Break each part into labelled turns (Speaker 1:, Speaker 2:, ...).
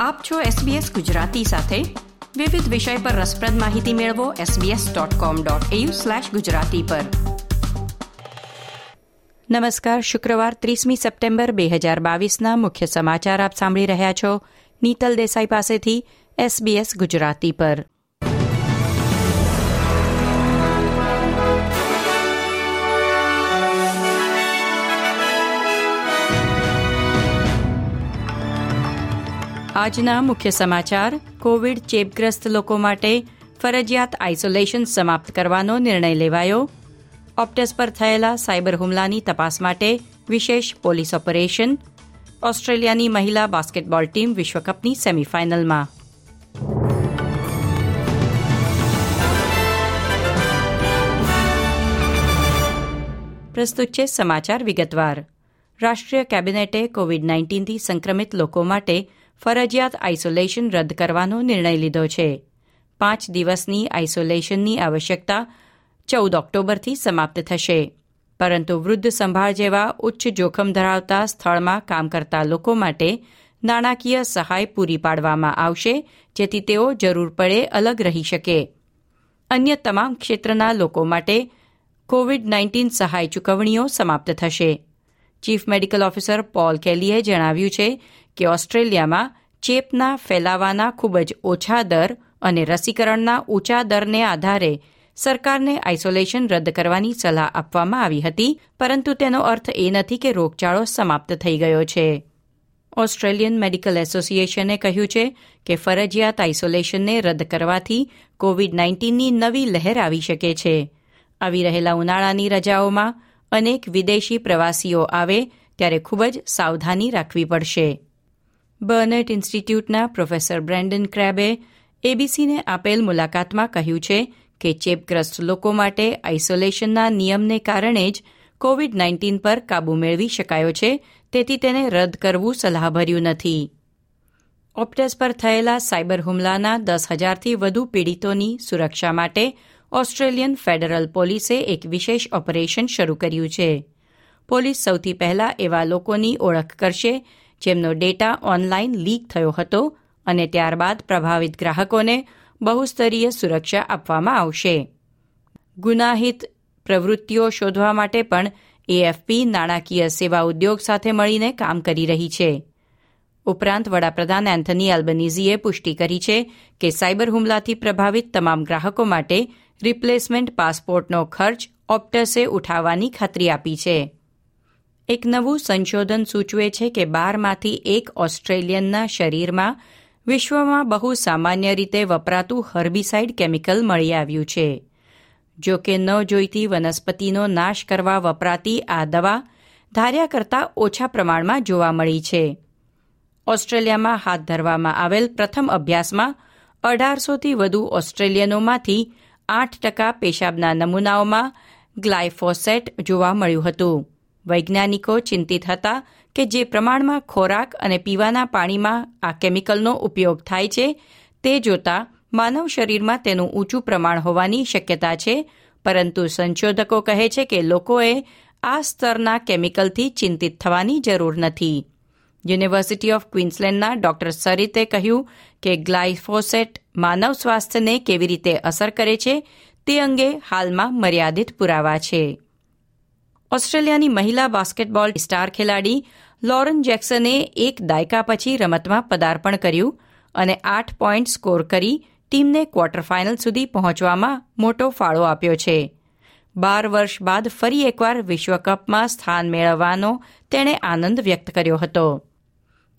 Speaker 1: આપ છો SBS ગુજરાતી સાથે. વિવિધ વિષય પર રસપ્રદ માહિતી મેળવો sbs.com.au/gujarati પર. નમસ્કાર, શુક્રવાર 30મી સપ્ટેમ્બર 2022ના મુખ્ય સમાચાર આપ સાંભળી રહ્યા છો. નીતલ દેસાઈ પાસેથી SBS ગુજરાતી પર. આજના મુખ્ય સમાચાર, કોવિડ ચેપગ્રસ્ત લોકો માટે ફરજિયાત આઇસોલેશન સમાપ્ત કરવાનો નિર્ણય લેવાયો. ઓપ્ટસ પર થયેલા સાયબર હુમલાની તપાસ માટે વિશેષ પોલીસ ઓપરેશન. ઓસ્ટ્રેલિયાની મહિલા બાસ્કેટબોલ ટીમ વિશ્વકપની સેમીફાઇનલમાં. પ્રસ્તુત છે સમાચાર વિગતવાર. રાષ્ટ્રીય કેબિનેટે કોવિડ નાઇન્ટીનથી સંક્રમિત લોકો માટે ફરજિયાત આઇસોલેશન રદ કરવાનો નિર્ણય લીધો છે. પાંચ દિવસની આઇસોલેશનની આવશ્યકતા ચૌદ ઓક્ટોબરથી સમાપ્ત થશે. પરંતુ વૃદ્ધ સંભાળ જેવા ઉચ્ચ જોખમ ધરાવતા સ્થળમાં કામ કરતા લોકો માટે નાણાકીય સહાય પૂરી પાડવામાં આવશે, જેથી તેઓ જરૂર પડે અલગ રહી શકે. અન્ય તમામ ક્ષેત્રના લોકો માટે કોવિડ નાઇન્ટીન સહાય ચૂકવણીઓ સમાપ્ત થશે. ચીફ મેડિકલ ઓફિસર પોલ કેલીએ જણાવ્યું છે કે ઓસ્ટ્રેલિયામાં ચેપના ફેલાવાના ખૂબ જ ઓછા દર અને રસીકરણના ઊંચા દરને આધારે સરકારને આઇસોલેશન રદ કરવાની સલાહ આપવામાં આવી હતી, પરંતુ તેનો અર્થ એ નથી કે રોગચાળો સમાપ્ત થઈ ગયો છે. ઓસ્ટ્રેલિયન મેડિકલ એસોસિએશને કહ્યું છે કે ફરજિયાત આઇસોલેશનને રદ કરવાથી કોવિડ નાઇન્ટીનની નવી લહેર આવી શકે છે. આવી રહેલા ઉનાળાની રજાઓમાં અનેક વિદેશી પ્રવાસીઓ આવે ત્યારે ખૂબ જ સાવધાની રાખવી પડશે. બર્નેટ ઇન્સ્ટિટ્યૂટના પ્રોફેસર બ્રેન્ડન ક્રેબે એબીસીને આપેલ મુલાકાતમાં કહ્યું છે કે ચેપગ્રસ્ત લોકો માટે આઇસોલેશનના નિયમને કારણે જ કોવિડ નાઇન્ટીન પર કાબૂ મેળવી શકાયો છે, તેથી તેને રદ કરવું સલાહભર્યું નથી. ઓપ્ટસ પર થયેલા સાયબર હુમલાના દસ હજારથી વધુ પીડિતોની સુરક્ષા માટે ઓસ્ટ્રેલિયન ફેડરલ પોલીસે એક વિશેષ ઓપરેશન શરૂ કર્યું છે. પોલીસ સૌથી પહેલા એવા લોકોની ઓળખ કરશે જેમનો ડેટા ઓનલાઈન લીક થયો હતો અને ત્યારબાદ પ્રભાવિત ગ્રાહકોને બહુસ્તરીય સુરક્ષા આપવામાં આવશે. ગુનાહિત પ્રવૃત્તિઓ શોધવા માટે પણ એએફપી નાણાકીય સેવા ઉદ્યોગ સાથે મળીને કામ કરી રહી છે. ઉપરાંત વડાપ્રધાન એન્થની એલ્બનીઝીએ પુષ્ટિ કરી છે કે સાયબર હુમલાથી પ્રભાવિત તમામ ગ્રાહકો માટે રિપ્લેસમેન્ટ પાસપોર્ટનો ખર્ચ ઓપ્ટસે ઉઠાવવાની ખાતરી આપી છે. એક નવું સંશોધન સૂચવે છે કે બારમાંથી એક ઓસ્ટ્રેલિયનના શરીરમાં વિશ્વમાં બહુ સામાન્ય રીતે વપરાતું હર્બિસાઇડ કેમિકલ મળી આવ્યું છે. જો કે ન જોઈતી વનસ્પતિનો નાશ કરવા વપરાતી આ દવા ધાર્યા કરતાં ઓછા પ્રમાણમાં જોવા મળી છે. ઓસ્ટ્રેલિયામાં હાથ ધરવામાં આવેલ પ્રથમ અભ્યાસમાં અઢારસોથી વધુ ઓસ્ટ્રેલિયનોમાંથી આઠ ટકા પેશાબના નમૂનાઓમાં ગ્લાયફોસેટ જોવા મળ્યું હતું. વૈજ્ઞાનિકો ચિંતિત હતા કે જે પ્રમાણમાં ખોરાક અને પીવાના પાણીમાં આ કેમિકલનો ઉપયોગ થાય છે, તે જોતા માનવ શરીરમાં તેનું ઊંચું પ્રમાણ હોવાની શક્યતા છે, પરંતુ સંશોધકો કહે છે કે લોકોએ આ સ્તરના કેમિકલથી ચિંતિત થવાની જરૂર નથી. યુનિવર્સિટી ઓફ ક્વીન્સલેન્ડના ડોક્ટર સરિતે કહ્યું કે ગ્લાયફોસેટ માનવ સ્વાસ્થ્યને કેવી રીતે અસર કરે છે, તે અંગે હાલમાં મર્યાદિત પુરાવા છે. ઓસ્ટ્રેલિયાની મહિલા બાસ્કેટબોલ સ્ટાર ખેલાડી લોરન જેક્સને એક દાયકા પછી રમતમાં પદાર્પણ કર્યું અને આઠ પોઈન્ટ સ્કોર કરી ટીમને ક્વાર્ટર ફાઇનલ સુધી પહોંચવામાં મોટો ફાળો આપ્યો છે. બાર વર્ષ બાદ ફરી એકવાર વિશ્વકપમાં સ્થાન મેળવવાનો તેણે આનંદ વ્યક્ત કર્યો હતો.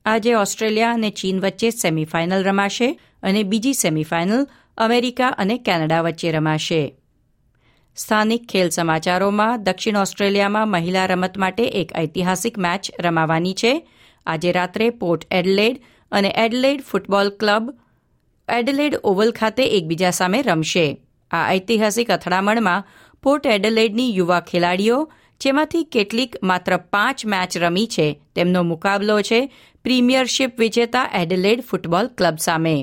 Speaker 1: આજે ઓસ્ટ્રેલિયા અને ચીન વચ્ચે સેમીફાઇનલ રમાશે અને બીજી સેમીફાઇનલ અમેરિકા અને કેનેડા વચ્ચે રમાશે. સ્થાનિક ખેલ સમાચારોમાં દક્ષિણ ઓસ્ટ્રેલિયામાં મહિલા રમત માટે એક ઐતિહાસિક મેચ રમાવાની છે. આજે રાત્રે પોર્ટ એડલેડ અને Adelaide football club Adelaide Oval ખાતે એકબીજા સામે રમશે. આ ઐતિહાસિક અથડામણમાં પોર્ટ એડલેડની યુવા ખેલાડીઓ, જેમાંથી કેટલીક માત્ર પાંચ મેચ રમી છે, તેમનો મુકાબલો છે પ્રીમિયરશિપ વિજેતા એડલેડ ફૂટબોલ ક્લબ સામે.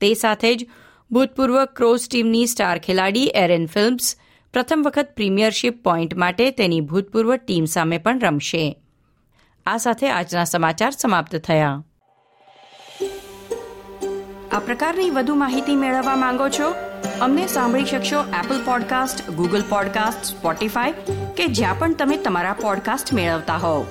Speaker 1: તે સાથે જ ભૂતપૂર્વ ક્રોસ ટીમની સ્ટાર ખેલાડી એરેન ફિલ્મ્સ પ્રથમ વખત પ્રીમિયરશીપ પોઈન્ટ માટે તેની ભૂતપૂર્વ ટીમ સામે પણ રમશે. આ સાથે આજના સમાચાર સમાપ્ત થયા. આ પ્રકારની વધુ માહિતી મેળવવા માંગો છો? અમને સાંભળી શકશો Apple podcast Google podcast Spotify કે જ્યાં પણ તમે તમારા પોડકાસ્ટ મેળવતા હોવ.